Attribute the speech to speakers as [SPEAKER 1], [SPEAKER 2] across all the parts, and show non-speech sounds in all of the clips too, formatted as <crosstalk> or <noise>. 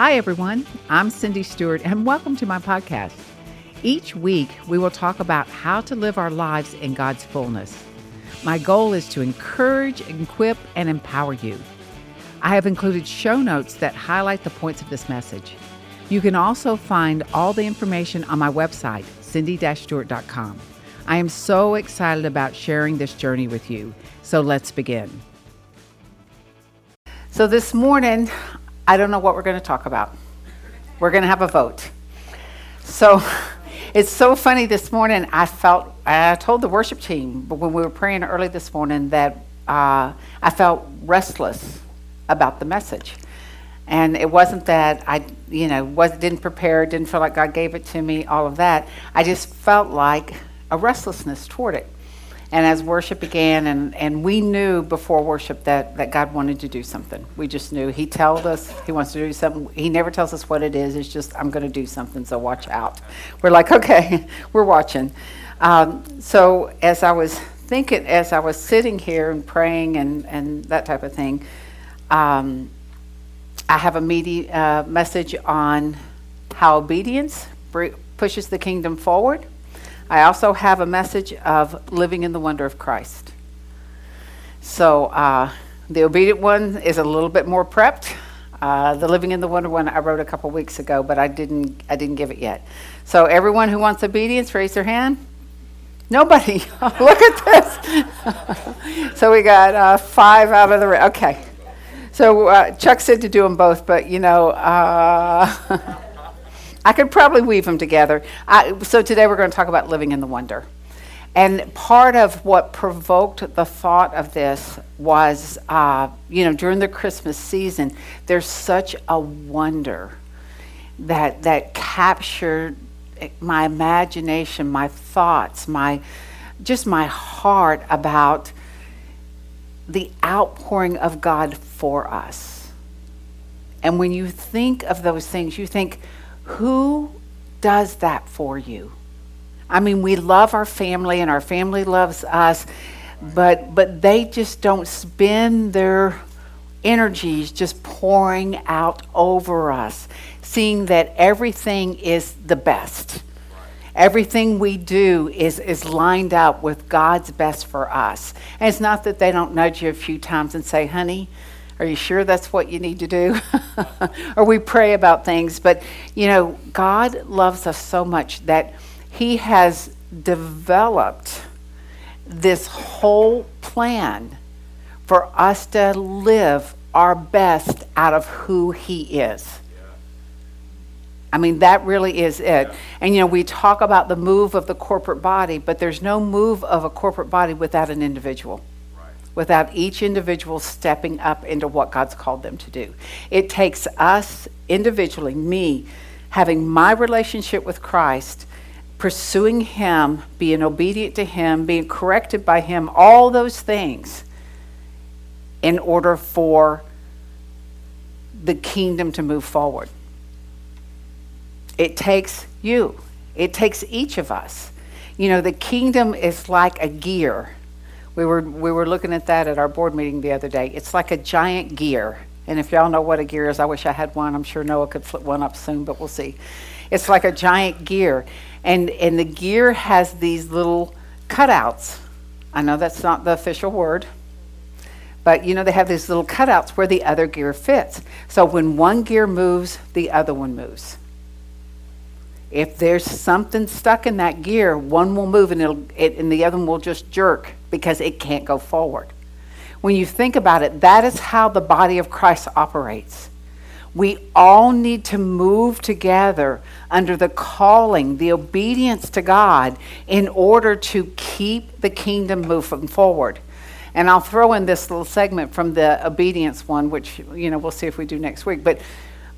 [SPEAKER 1] Hi, everyone. I'm Cindy Stewart, and welcome to my podcast. Each week, we will talk about how to live our lives in God's fullness. My goal is to encourage, equip, and empower you. I have included show notes that highlight the points of this message. You can also find all the information on my website, cindy-stewart.com. I am so excited about sharing this journey with you. So let's begin. So this morning, I don't know what we're going to talk about. We're going to have a vote. So <laughs> it's so funny this morning. I felt, I told the worship team when we were praying early this morning that uh, I felt restless about the message. And it wasn't that I, you know, was, didn't prepare, didn't feel like God gave it to me, all of that. I just felt like a restlessness toward it. And as worship began, and, and we knew before worship that, that God wanted to do something. We just knew. He told us He wants to do something. He never tells us what it is. It's just, I'm going to do something, so watch out. We're like, okay, <laughs> we're watching. Um, so as I was thinking, as I was sitting here and praying and, and that type of thing, um, I have a media, uh, message on how obedience pushes the kingdom forward I also have a message of living in the wonder of Christ. So uh, the obedient one is a little bit more prepped. Uh, the living in the wonder one I wrote a couple weeks ago, but I didn't I didn't give it yet. So everyone who wants obedience, raise their hand. Nobody. <laughs> Look at this. <laughs> so we got uh, five out of the. Okay. So uh, Chuck said to do them both, but you know. <laughs> I could probably weave them together. I, so today we're going to talk about living in the wonder. And part of what provoked the thought of this was, uh, you know, during the Christmas season, there's such a wonder that that captured my imagination, my thoughts, my just my heart about the outpouring of God for us. And when you think of those things, you think who does that for you? I mean, we love our family and our family loves us, but but they just don't spend their energies just pouring out over us, seeing that everything is the best. Everything we do is, is lined up with God's best for us. And it's not that they don't nudge you a few times and say, honey, are you sure that's what you need to do? <laughs> or we pray about things. But, you know, God loves us so much that He has developed this whole plan for us to live our best out of who He is. I mean, that really is it. Yeah. And, you know, we talk about the move of the corporate body, but there's no move of a corporate body without an individual without each individual stepping up into what God's called them to do. It takes us individually, me, having my relationship with Christ, pursuing Him, being obedient to Him, being corrected by Him, all those things in order for the kingdom to move forward. It takes you, it takes each of us. You know, the kingdom is like a gear we were, we were looking at that at our board meeting the other day. It's like a giant gear. And if y'all know what a gear is, I wish I had one. I'm sure Noah could flip one up soon, but we'll see. It's like a giant gear. And, and the gear has these little cutouts. I know that's not the official word, but you know, they have these little cutouts where the other gear fits. So when one gear moves, the other one moves. If there's something stuck in that gear, one will move and, it'll, it, and the other one will just jerk because it can't go forward. When you think about it, that is how the body of Christ operates. We all need to move together under the calling, the obedience to God, in order to keep the kingdom moving forward. And I'll throw in this little segment from the obedience one, which you know we'll see if we do next week. But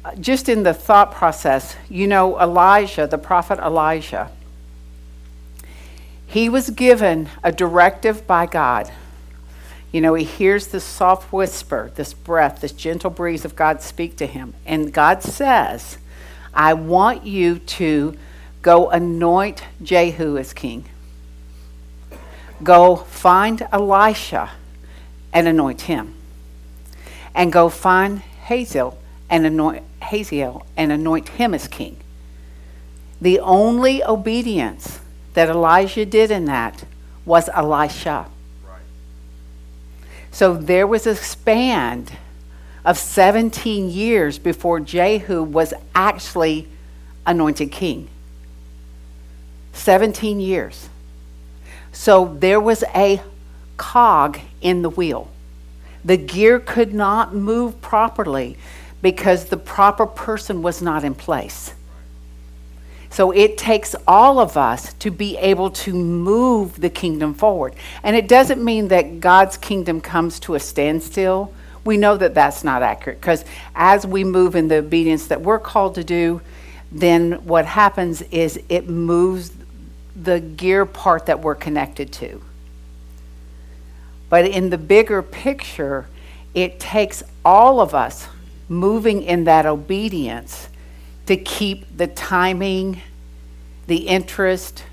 [SPEAKER 1] uh, just in the thought process, you know, Elijah, the prophet Elijah, he was given a directive by God. You know, he hears this soft whisper, this breath, this gentle breeze of God speak to him. And God says, I want you to go anoint Jehu as king. Go find Elisha and anoint him. And go find Hazael and anoint Hazael and anoint him as king. The only obedience that Elijah did in that was Elisha. Right. So there was a span of 17 years before Jehu was actually anointed king. 17 years. So there was a cog in the wheel. The gear could not move properly because the proper person was not in place. So it takes all of us to be able to move the kingdom forward. And it doesn't mean that God's kingdom comes to a standstill. We know that that's not accurate because as we move in the obedience that we're called to do, then what happens is it moves the gear part that we're connected to. But in the bigger picture, it takes all of us moving in that obedience to keep the timing, the interest,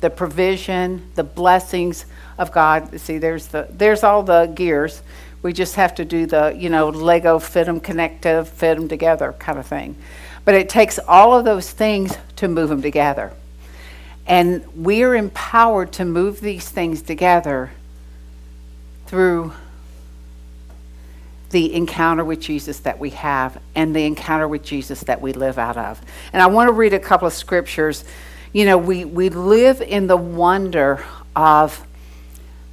[SPEAKER 1] the provision, the blessings of God. See, there's the there's all the gears. We just have to do the, you know, Lego fit them connective, fit them together kind of thing. But it takes all of those things to move them together. And we're empowered to move these things together through the encounter with Jesus that we have and the encounter with Jesus that we live out of. And I want to read a couple of scriptures. You know, we, we live in the wonder of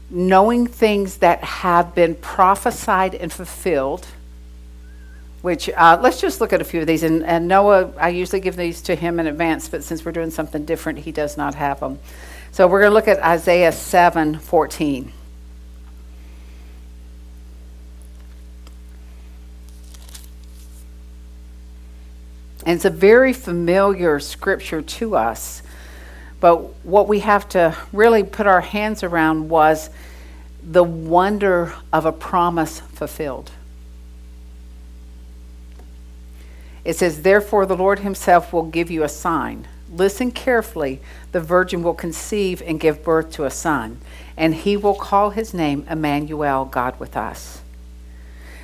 [SPEAKER 1] knowing things that have been prophesied and fulfilled. Which, uh, let's just look at a few of these. And, and Noah, I usually give these to him in advance, but since we're doing something different, he does not have them. So we're going to look at Isaiah 7 14. And it's a very familiar scripture to us. But what we have to really put our hands around was the wonder of a promise fulfilled. It says, Therefore, the Lord Himself will give you a sign. Listen carefully. The virgin will conceive and give birth to a son, and he will call his name Emmanuel, God with us.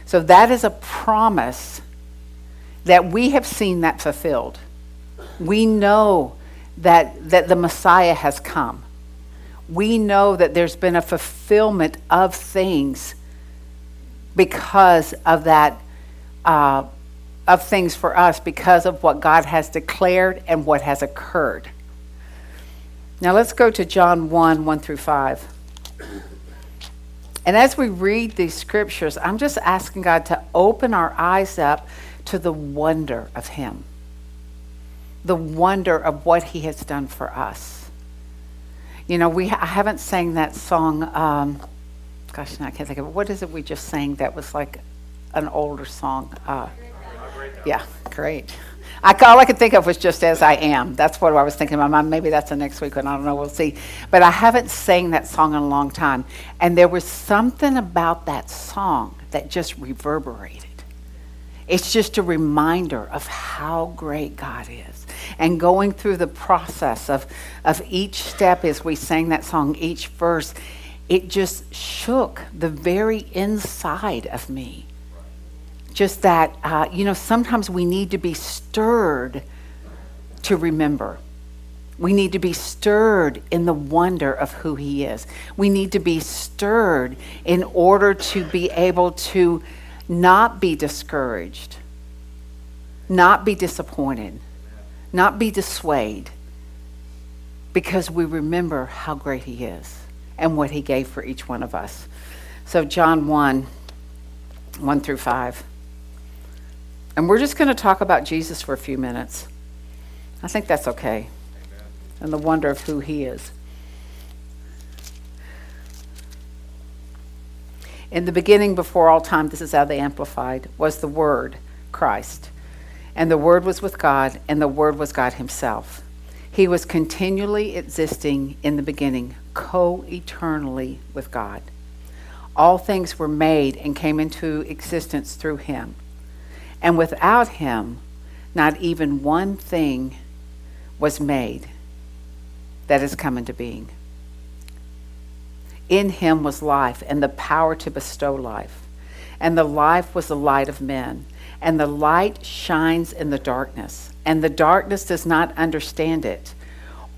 [SPEAKER 1] So that is a promise that we have seen that fulfilled. We know that, that the Messiah has come. We know that there's been a fulfillment of things because of that, uh, of things for us, because of what God has declared and what has occurred. Now let's go to John 1 1 through 5. And as we read these scriptures, I'm just asking God to open our eyes up to the wonder of Him, the wonder of what He has done for us. You know, we I haven't sang that song. Um, gosh, now I can't think of it. What is it we just sang that was like an older song? Uh, yeah, great. I, all I could think of was just as I am. That's what I was thinking in my mind. Maybe that's the next week, and I don't know. We'll see. But I haven't sang that song in a long time, and there was something about that song that just reverberated. It's just a reminder of how great God is. And going through the process of, of each step as we sang that song, each verse, it just shook the very inside of me. Just that, uh, you know, sometimes we need to be stirred to remember. We need to be stirred in the wonder of who He is. We need to be stirred in order to be able to not be discouraged, not be disappointed, not be dissuaded, because we remember how great He is and what He gave for each one of us. So, John 1 1 through 5. And we're just going to talk about Jesus for a few minutes. I think that's okay. Amen. And the wonder of who He is. In the beginning, before all time, this is how they amplified, was the Word, Christ. And the Word was with God, and the Word was God Himself. He was continually existing in the beginning, co eternally with God. All things were made and came into existence through Him. And without Him, not even one thing was made that has come into being. In him was life and the power to bestow life. And the life was the light of men. and the light shines in the darkness, and the darkness does not understand it,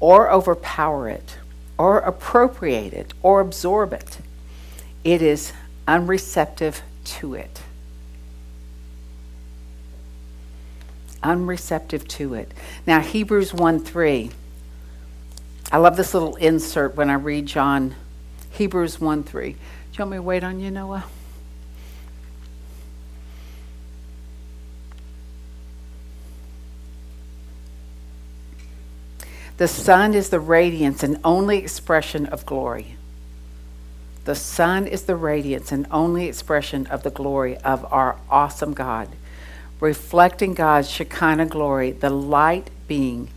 [SPEAKER 1] or overpower it, or appropriate it, or absorb it. It is unreceptive to it. Unreceptive to it. Now, Hebrews 1 3. I love this little insert when I read John, Hebrews 1 3. Do you want me to wait on you, Noah? The Son is the radiance and only expression of glory. The Son is the radiance and only expression of the glory of our awesome God, reflecting God's Shekinah glory, the light being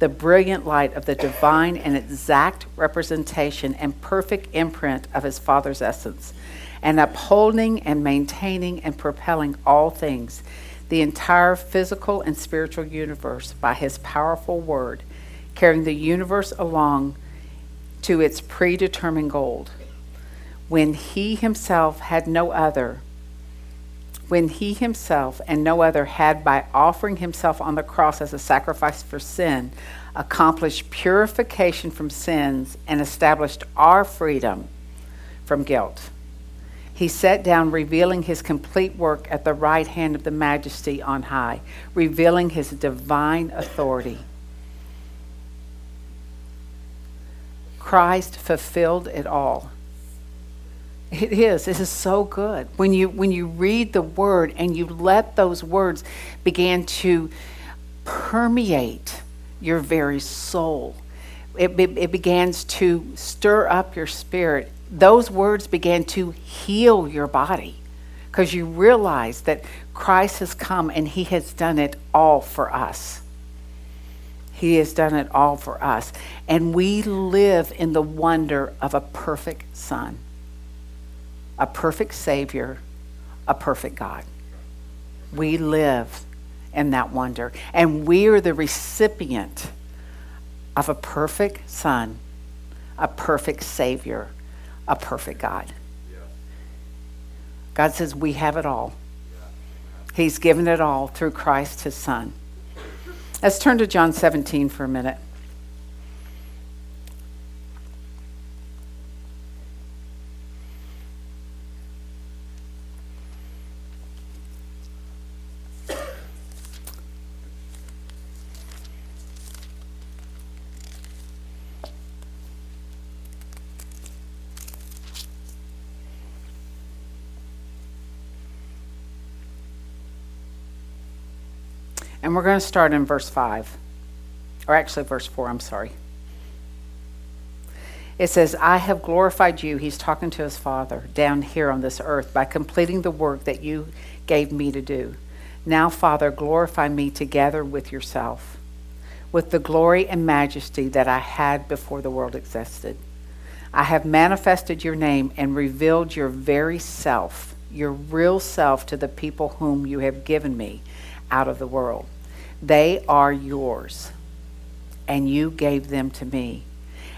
[SPEAKER 1] the brilliant light of the divine and exact representation and perfect imprint of his Father's essence, and upholding and maintaining and propelling all things, the entire physical and spiritual universe by his powerful word carrying the universe along to its predetermined goal. When he himself had no other, when he himself and no other had, by offering himself on the cross as a sacrifice for sin, accomplished purification from sins and established our freedom from guilt. He sat down, revealing his complete work at the right hand of the majesty on high, revealing his divine authority. Christ fulfilled it all. It is. This is so good. When you when you read the word and you let those words begin to permeate your very soul, it, it, it begins to stir up your spirit. Those words began to heal your body because you realize that Christ has come and he has done it all for us. He has done it all for us. And we live in the wonder of a perfect Son, a perfect Savior, a perfect God. We live in that wonder. And we are the recipient of a perfect Son, a perfect Savior, a perfect God. God says we have it all. He's given it all through Christ, his Son. Let's turn to John 17 for a minute. And we're going to start in verse 5, or actually, verse 4, I'm sorry. It says, I have glorified you, he's talking to his Father, down here on this earth by completing the work that you gave me to do. Now, Father, glorify me together with yourself, with the glory and majesty that I had before the world existed. I have manifested your name and revealed your very self, your real self, to the people whom you have given me out of the world. They are yours, and you gave them to me,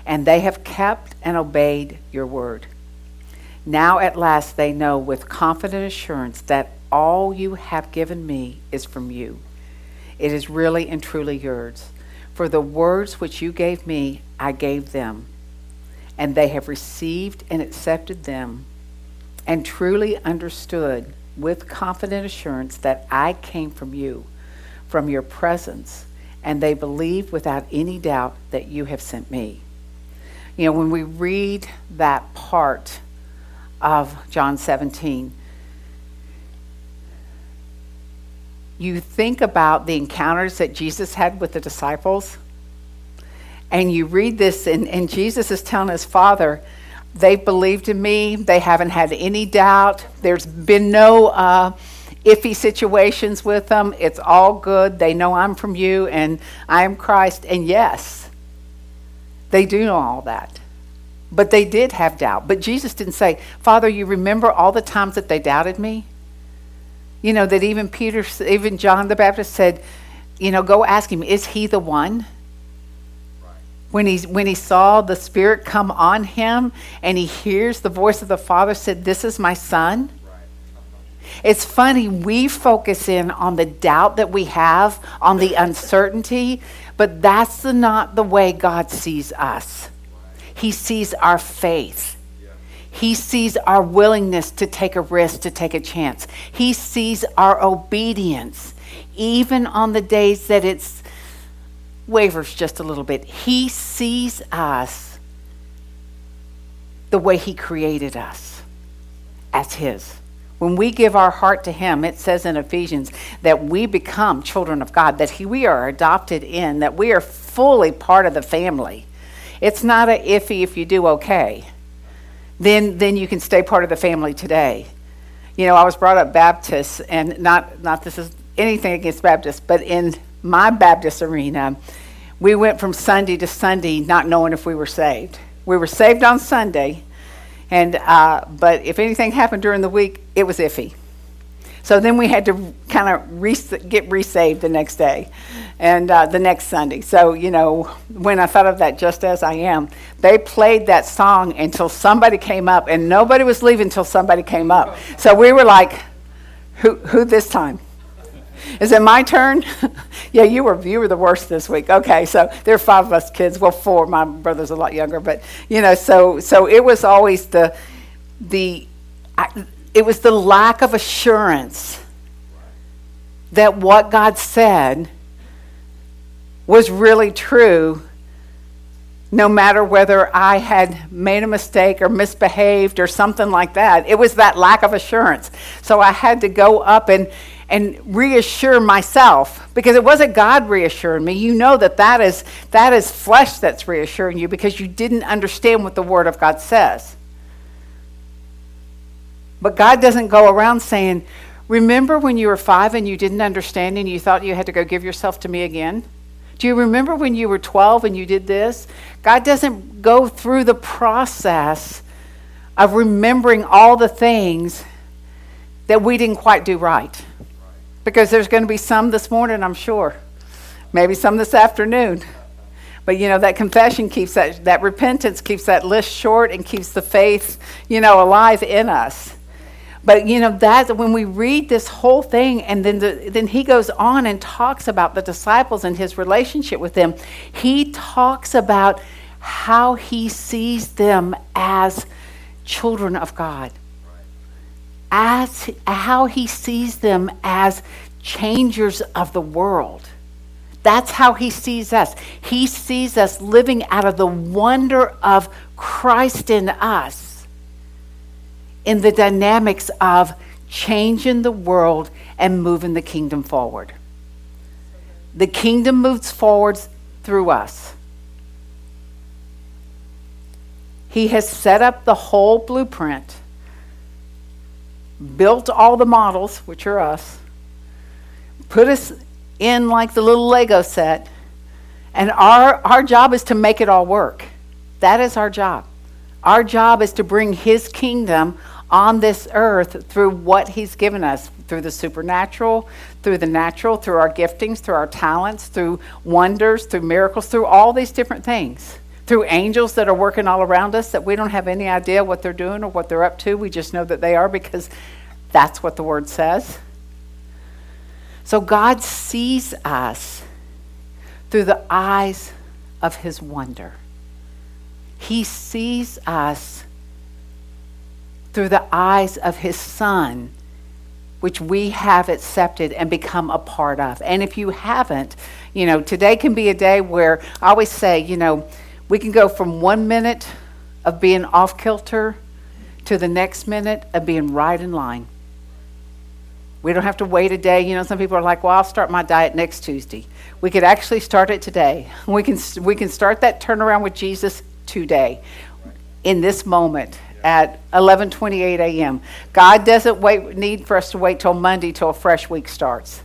[SPEAKER 1] and they have kept and obeyed your word. Now at last they know with confident assurance that all you have given me is from you. It is really and truly yours. For the words which you gave me, I gave them, and they have received and accepted them, and truly understood with confident assurance that I came from you from your presence, and they believe without any doubt that you have sent me. You know, when we read that part of John 17, you think about the encounters that Jesus had with the disciples, and you read this, and, and Jesus is telling his Father, They've believed in me, they haven't had any doubt, there's been no. Uh, iffy situations with them. It's all good. They know I'm from you and I am Christ. And yes, they do know all that. But they did have doubt. But Jesus didn't say, Father, you remember all the times that they doubted me? You know, that even Peter, even John the Baptist said, you know, go ask him, is he the one? when he when he saw the spirit come on him and he hears the voice of the father said this is my son It's funny, we focus in on the doubt that we have, on the uncertainty, but that's the, not the way God sees us. He sees our faith. He sees our willingness to take a risk, to take a chance. He sees our obedience, even on the days that it's wavers just a little bit. He sees us the way He created us as His. When we give our heart to Him, it says in Ephesians that we become children of God, that he, we are adopted in, that we are fully part of the family. It's not a iffy if you do okay then then you can stay part of the family today. You know, I was brought up Baptist, and not not this is anything against Baptists, but in my Baptist arena, we went from Sunday to Sunday not knowing if we were saved. We were saved on Sunday, and uh, but if anything happened during the week, it was iffy. So then we had to kind of re- get resaved the next day and uh, the next Sunday. So, you know, when I thought of that, just as I am, they played that song until somebody came up, and nobody was leaving until somebody came up. So we were like, who, who this time? Is it my turn? <laughs> yeah, you were you were the worst this week. Okay, so there are five of us kids. Well, four. My brother's a lot younger, but you know, so so it was always the the I, it was the lack of assurance that what God said was really true, no matter whether I had made a mistake or misbehaved or something like that. It was that lack of assurance. So I had to go up and, and reassure myself because it wasn't God reassuring me. You know that that is, that is flesh that's reassuring you because you didn't understand what the Word of God says. But God doesn't go around saying, Remember when you were five and you didn't understand and you thought you had to go give yourself to me again? Do you remember when you were 12 and you did this? God doesn't go through the process of remembering all the things that we didn't quite do right. Because there's going to be some this morning, I'm sure. Maybe some this afternoon. But you know, that confession keeps that, that repentance keeps that list short and keeps the faith, you know, alive in us. But you know that when we read this whole thing, and then the, then he goes on and talks about the disciples and his relationship with them. He talks about how he sees them as children of God, as how he sees them as changers of the world. That's how he sees us. He sees us living out of the wonder of Christ in us in the dynamics of changing the world and moving the kingdom forward. The kingdom moves forward through us. He has set up the whole blueprint, built all the models, which are us, put us in like the little Lego set, and our, our job is to make it all work. That is our job. Our job is to bring His kingdom on this earth through what He's given us through the supernatural, through the natural, through our giftings, through our talents, through wonders, through miracles, through all these different things. Through angels that are working all around us that we don't have any idea what they're doing or what they're up to. We just know that they are because that's what the Word says. So God sees us through the eyes of His wonder. He sees us through the eyes of his son, which we have accepted and become a part of. And if you haven't, you know, today can be a day where I always say, you know, we can go from one minute of being off kilter to the next minute of being right in line. We don't have to wait a day. You know, some people are like, well, I'll start my diet next Tuesday. We could actually start it today. <laughs> We can, we can start that turnaround with Jesus today in this moment at 11:28 a.m. God doesn't wait, need for us to wait till Monday till a fresh week starts.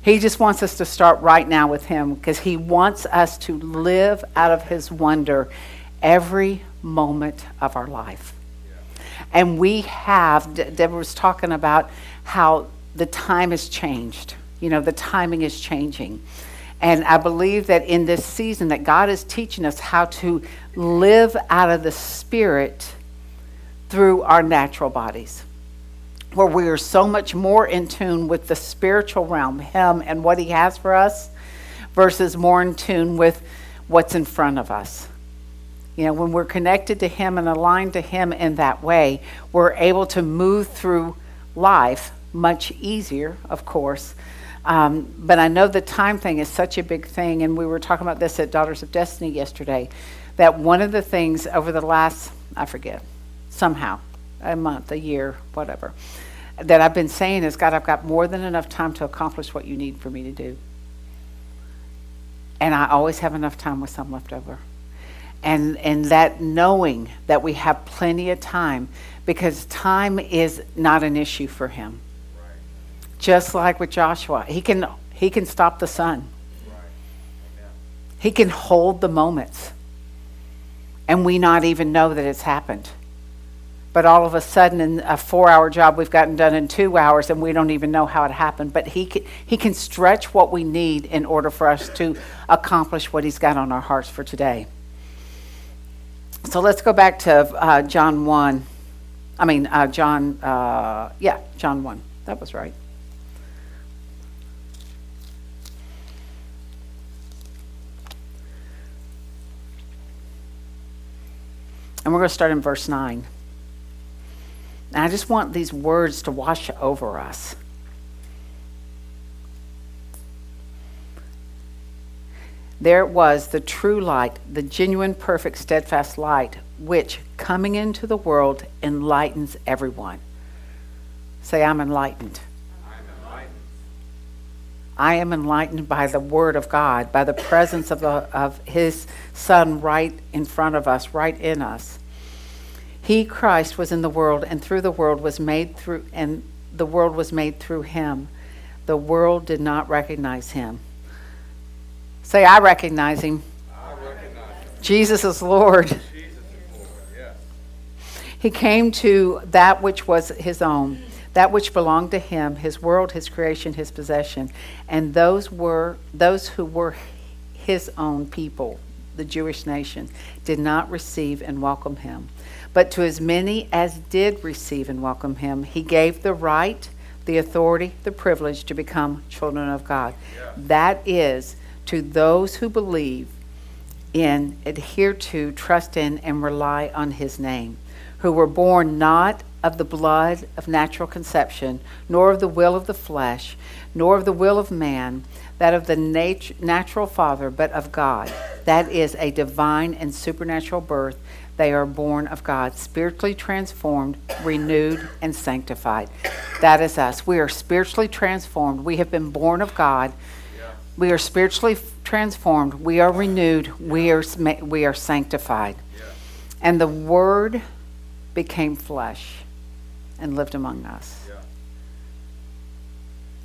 [SPEAKER 1] He just wants us to start right now with Him because He wants us to live out of His wonder every moment of our life. And we have, Deborah was talking about how the time has changed. You know, the timing is changing. And I believe that in this season that God is teaching us how to live out of the spirit through our natural bodies. where we are so much more in tune with the spiritual realm, Him and what He has for us, versus more in tune with what's in front of us. You know, when we're connected to Him and aligned to Him in that way, we're able to move through life much easier, of course. Um, but I know the time thing is such a big thing, and we were talking about this at Daughters of Destiny yesterday. That one of the things over the last, I forget, somehow, a month, a year, whatever, that I've been saying is, God, I've got more than enough time to accomplish what you need for me to do. And I always have enough time with some left over and and that knowing that we have plenty of time because time is not an issue for him right. just like with joshua he can he can stop the sun right. he can hold the moments and we not even know that it's happened but all of a sudden in a four hour job we've gotten done in two hours and we don't even know how it happened but he can, he can stretch what we need in order for us to accomplish what he's got on our hearts for today so let's go back to uh, John 1. I mean, uh, John, uh, yeah, John 1. That was right. And we're going to start in verse 9. And I just want these words to wash over us. There it was, the true light, the genuine, perfect, steadfast light, which, coming into the world, enlightens everyone. Say, I'm enlightened. I'm enlightened. I am enlightened by the Word of God, by the presence of, the, of His Son right in front of us, right in us. He, Christ, was in the world, and through the world was made through, and the world was made through Him. The world did not recognize Him. Say, I recognize him. I recognize him. Jesus is Lord. Jesus is Lord. Yes. He came to that which was his own, that which belonged to him, his world, his creation, his possession. And those were those who were his own people, the Jewish nation, did not receive and welcome him. But to as many as did receive and welcome him, he gave the right, the authority, the privilege to become children of God. Yeah. That is to those who believe in, adhere to, trust in, and rely on his name, who were born not of the blood of natural conception, nor of the will of the flesh, nor of the will of man, that of the nat- natural father, but of God. That is a divine and supernatural birth. They are born of God, spiritually transformed, renewed, and sanctified. That is us. We are spiritually transformed. We have been born of God we are spiritually transformed. We are renewed. We are, we are sanctified. Yeah. And the Word became flesh and lived among us. Yeah.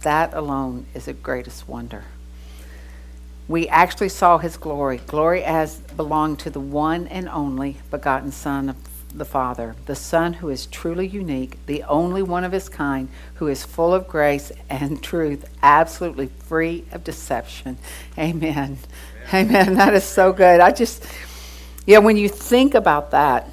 [SPEAKER 1] That alone is the greatest wonder. We actually saw his glory, glory as belonged to the one and only begotten Son of the Father, the Son who is truly unique, the only one of his kind, who is full of grace and <laughs> truth, absolutely free of deception. Amen. Amen. Amen. That is so good. I just, yeah, when you think about that,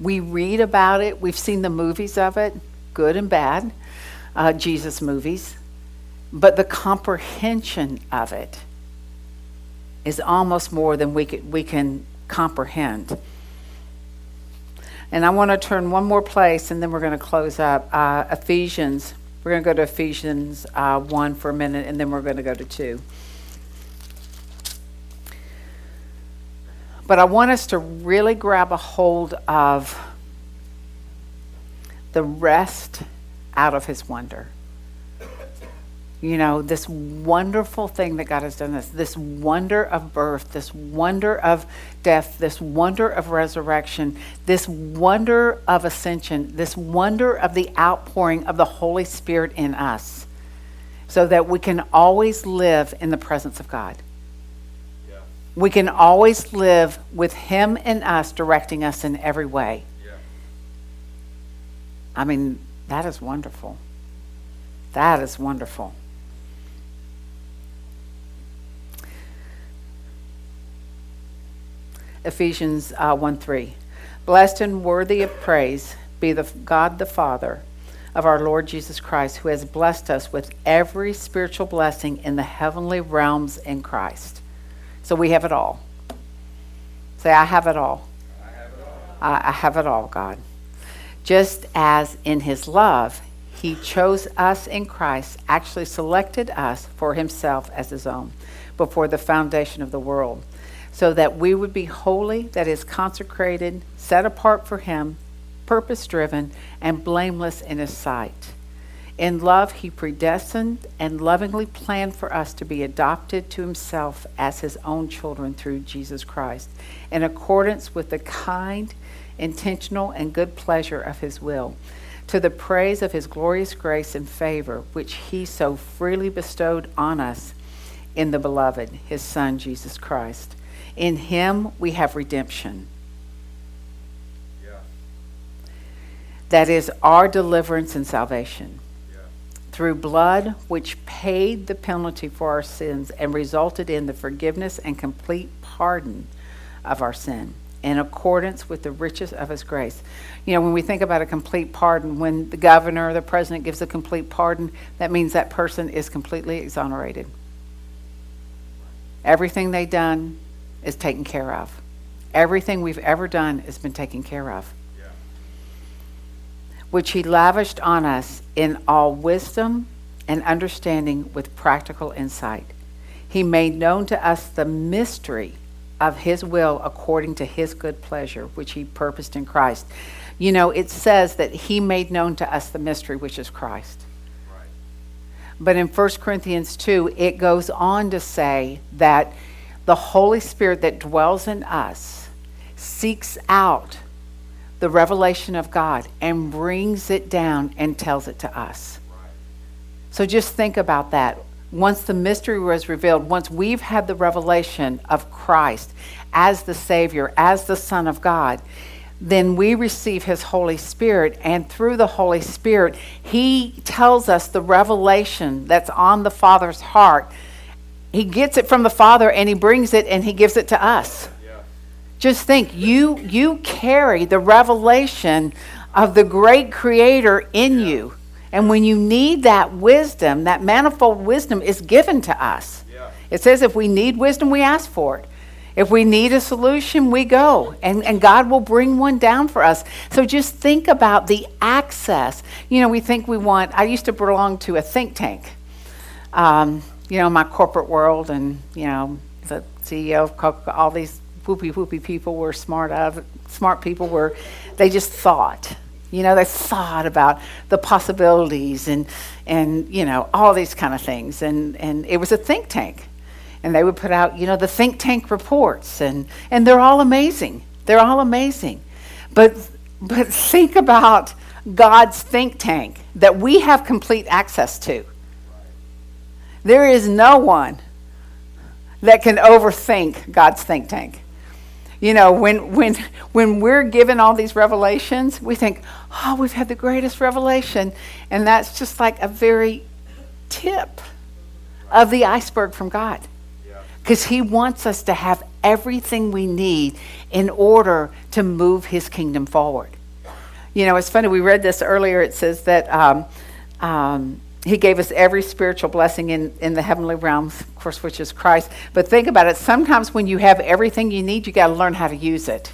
[SPEAKER 1] we read about it, we've seen the movies of it, good and bad, uh, Jesus movies, but the comprehension of it is almost more than we can, we can comprehend. And I want to turn one more place and then we're going to close up. Uh, Ephesians. We're going to go to Ephesians uh, 1 for a minute and then we're going to go to 2. But I want us to really grab a hold of the rest out of his wonder you know, this wonderful thing that God has done this, this wonder of birth, this wonder of death, this wonder of resurrection, this wonder of ascension, this wonder of the outpouring of the Holy Spirit in us, so that we can always live in the presence of God. Yeah. We can always live with Him and us directing us in every way. Yeah. I mean, that is wonderful. That is wonderful. Ephesians uh, 1 3. Blessed and worthy of praise be the God the Father of our Lord Jesus Christ, who has blessed us with every spiritual blessing in the heavenly realms in Christ. So we have it all. Say, I have it all. I have it all, I, I have it all God. Just as in his love, he chose us in Christ, actually selected us for himself as his own before the foundation of the world, so that we would be holy, that is, consecrated, set apart for him, purpose driven, and blameless in his sight. In love, he predestined and lovingly planned for us to be adopted to himself as his own children through Jesus Christ, in accordance with the kind, intentional, and good pleasure of his will, to the praise of his glorious grace and favor, which he so freely bestowed on us in the beloved, his Son, Jesus Christ. In him we have redemption. Yeah. That is our deliverance and salvation. Yeah. Through blood which paid the penalty for our sins and resulted in the forgiveness and complete pardon of our sin in accordance with the riches of his grace. You know, when we think about a complete pardon, when the governor or the president gives a complete pardon, that means that person is completely exonerated. Everything they've done is taken care of. Everything we've ever done has been taken care of. Yeah. Which he lavished on us in all wisdom and understanding with practical insight. He made known to us the mystery of his will according to his good pleasure, which he purposed in Christ. You know, it says that he made known to us the mystery, which is Christ. But in 1 Corinthians 2, it goes on to say that the Holy Spirit that dwells in us seeks out the revelation of God and brings it down and tells it to us. So just think about that. Once the mystery was revealed, once we've had the revelation of Christ as the Savior, as the Son of God, then we receive his Holy Spirit, and through the Holy Spirit, he tells us the revelation that's on the Father's heart. He gets it from the Father and he brings it and he gives it to us. Just think, you you carry the revelation of the great creator in yeah. you. And when you need that wisdom, that manifold wisdom is given to us. Yeah. It says if we need wisdom, we ask for it. If we need a solution, we go, and, and God will bring one down for us. So just think about the access. You know, we think we want, I used to belong to a think tank, um, you know, my corporate world, and, you know, the CEO of Coca all these whoopie whoopie people were smart of smart people were they just thought you know they thought about the possibilities and and you know all these kind of things and and it was a think tank and they would put out, you know, the think tank reports, and, and they're all amazing. They're all amazing. But, but think about God's think tank that we have complete access to. There is no one that can overthink God's think tank. You know, when, when, when we're given all these revelations, we think, oh, we've had the greatest revelation. And that's just like a very tip of the iceberg from God because He wants us to have everything we need in order to move His kingdom forward. You know, it's funny, we read this earlier. It says that um, um, He gave us every spiritual blessing in, in the heavenly realms, of course, which is Christ. But think about it sometimes when you have everything you need, you got to learn how to use it.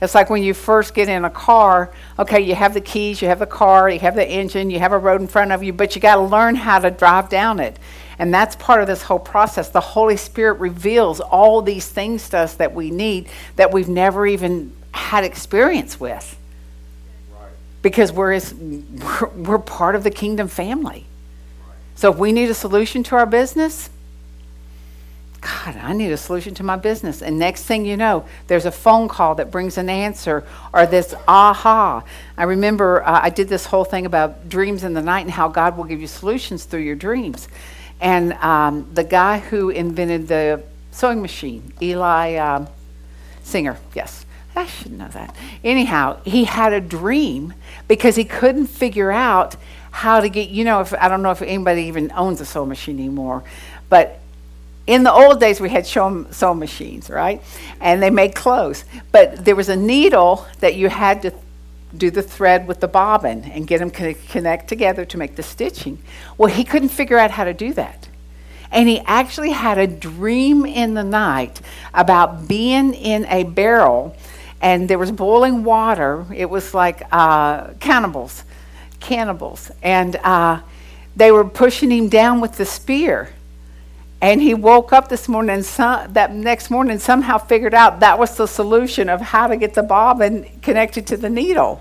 [SPEAKER 1] It's like when you first get in a car, okay, you have the keys, you have the car, you have the engine, you have a road in front of you, but you got to learn how to drive down it. And that's part of this whole process. The Holy Spirit reveals all these things to us that we need that we've never even had experience with. Because we're, his, we're, we're part of the kingdom family. So if we need a solution to our business, God, I need a solution to my business. And next thing you know, there's a phone call that brings an answer or this aha. I remember uh, I did this whole thing about dreams in the night and how God will give you solutions through your dreams. And um, the guy who invented the sewing machine, Eli um, Singer, yes, I should know that. Anyhow, he had a dream because he couldn't figure out how to get, you know, if I don't know if anybody even owns a sewing machine anymore, but in the old days we had sewing machines, right? And they made clothes. But there was a needle that you had to do the thread with the bobbin and get them to connect together to make the stitching. Well, he couldn't figure out how to do that. And he actually had a dream in the night about being in a barrel and there was boiling water. It was like uh, cannibals, cannibals. And uh, they were pushing him down with the spear. And he woke up this morning and some, that next morning somehow figured out that was the solution of how to get the bobbin connected to the needle.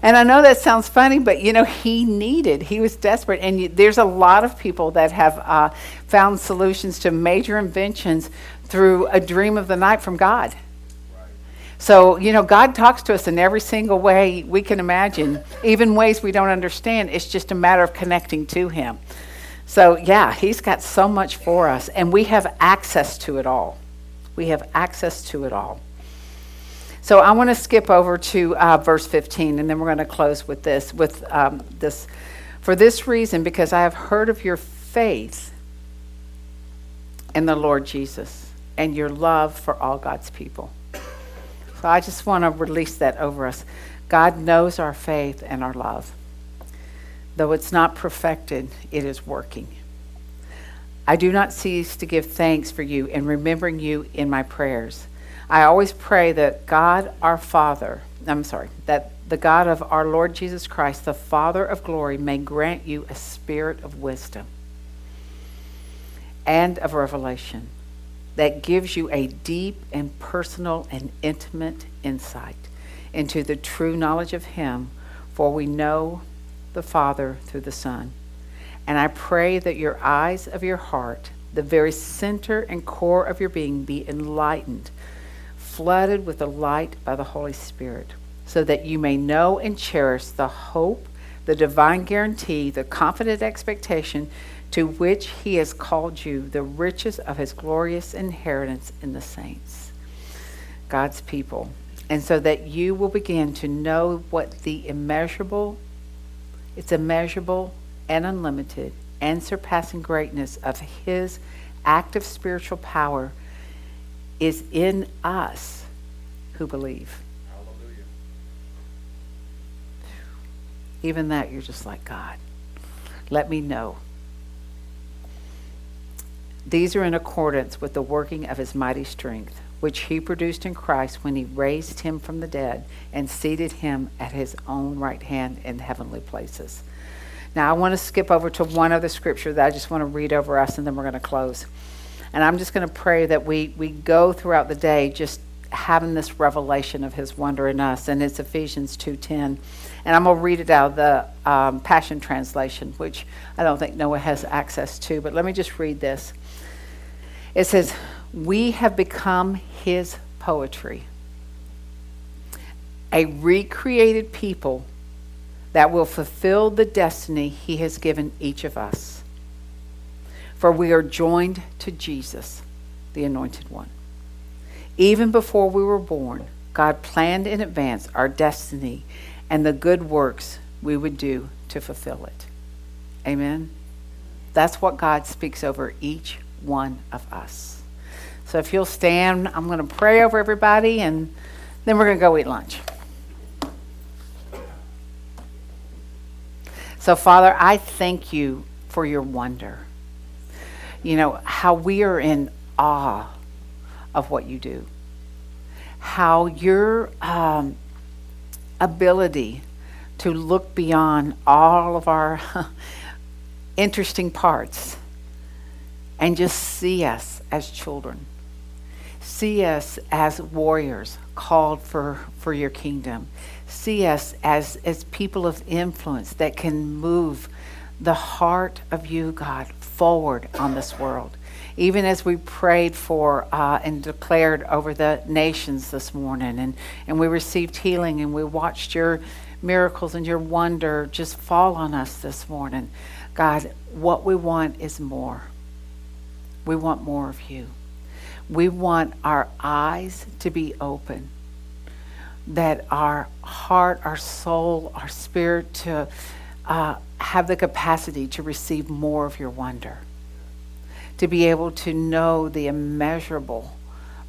[SPEAKER 1] And I know that sounds funny, but you know, he needed, he was desperate. And you, there's a lot of people that have uh, found solutions to major inventions through a dream of the night from God. So, you know, God talks to us in every single way we can imagine, even ways we don't understand. It's just a matter of connecting to Him. So, yeah, He's got so much for us, and we have access to it all. We have access to it all. So, I want to skip over to uh, verse 15, and then we're going to close with this. With um, this, for this reason, because I have heard of your faith in the Lord Jesus and your love for all God's people. So, I just want to release that over us. God knows our faith and our love. Though it's not perfected, it is working. I do not cease to give thanks for you and remembering you in my prayers. I always pray that God our Father, I'm sorry, that the God of our Lord Jesus Christ, the Father of glory, may grant you a spirit of wisdom and of revelation that gives you a deep and personal and intimate insight into the true knowledge of Him, for we know the Father through the Son. And I pray that your eyes of your heart, the very center and core of your being, be enlightened, flooded with the light by the Holy Spirit, so that you may know and cherish the hope, the divine guarantee, the confident expectation to which he has called you, the riches of his glorious inheritance in the saints, God's people. And so that you will begin to know what the immeasurable it's immeasurable and unlimited and surpassing greatness of His active spiritual power is in us who believe. Hallelujah. Even that, you're just like, God, let me know. These are in accordance with the working of His mighty strength which he produced in Christ when he raised him from the dead and seated him at his own right hand in heavenly places. Now, I want to skip over to one other scripture that I just want to read over us, and then we're going to close. And I'm just going to pray that we, we go throughout the day just having this revelation of his wonder in us, and it's Ephesians 2.10. And I'm going to read it out of the um, Passion Translation, which I don't think Noah has access to, but let me just read this. It says, we have become his poetry. A recreated people that will fulfill the destiny he has given each of us. For we are joined to Jesus, the Anointed One. Even before we were born, God planned in advance our destiny and the good works we would do to fulfill it. Amen. That's what God speaks over each one of us. So if you'll stand, I'm going to pray over everybody and then we're going to go eat lunch. So, Father, I thank you for your wonder. You know, how we are in awe of what you do, how your um, ability to look beyond all of our <laughs> interesting parts and just see us as children See us as warriors called for, for your kingdom. See us as, as people of influence that can move the heart of you, God, forward on this world. Even as we prayed for uh, and declared over the nations this morning, and, and we received healing, and we watched your miracles and your wonder just fall on us this morning. God, what we want is more. We want more of you. We want our eyes to be open, that our heart, our soul, our spirit to uh, have the capacity to receive more of your wonder, to be able to know the immeasurable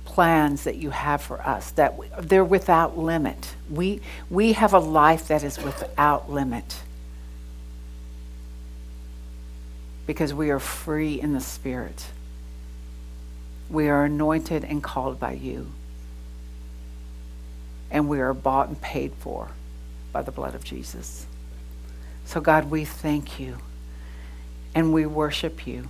[SPEAKER 1] plans that you have for us that they're without limit. We we have a life that is without limit. Because we are free in the spirit we are anointed and called by you and we are bought and paid for by the blood of Jesus so god we thank you and we worship you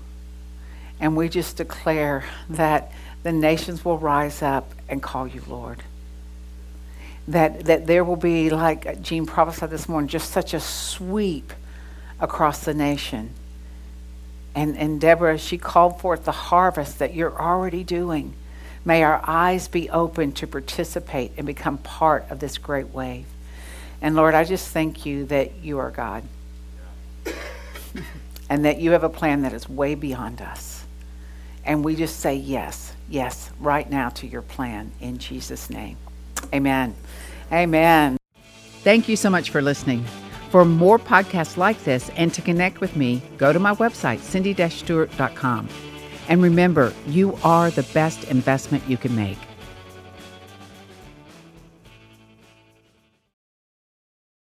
[SPEAKER 1] and we just declare that the nations will rise up and call you Lord. That, that there will be, like Jean prophesied this morning, just such a sweep across the nation. And, and Deborah, she called forth the harvest that you're already doing. May our eyes be open to participate and become part of this great wave. And Lord, I just thank you that you are God <coughs> and that you have a plan that is way beyond us. And we just say yes, yes, right now to your plan in Jesus' name. Amen. Amen.
[SPEAKER 2] Thank you so much for listening. For more podcasts like this and to connect with me, go to my website, cindy-stewart.com. And remember, you are the best investment you can make.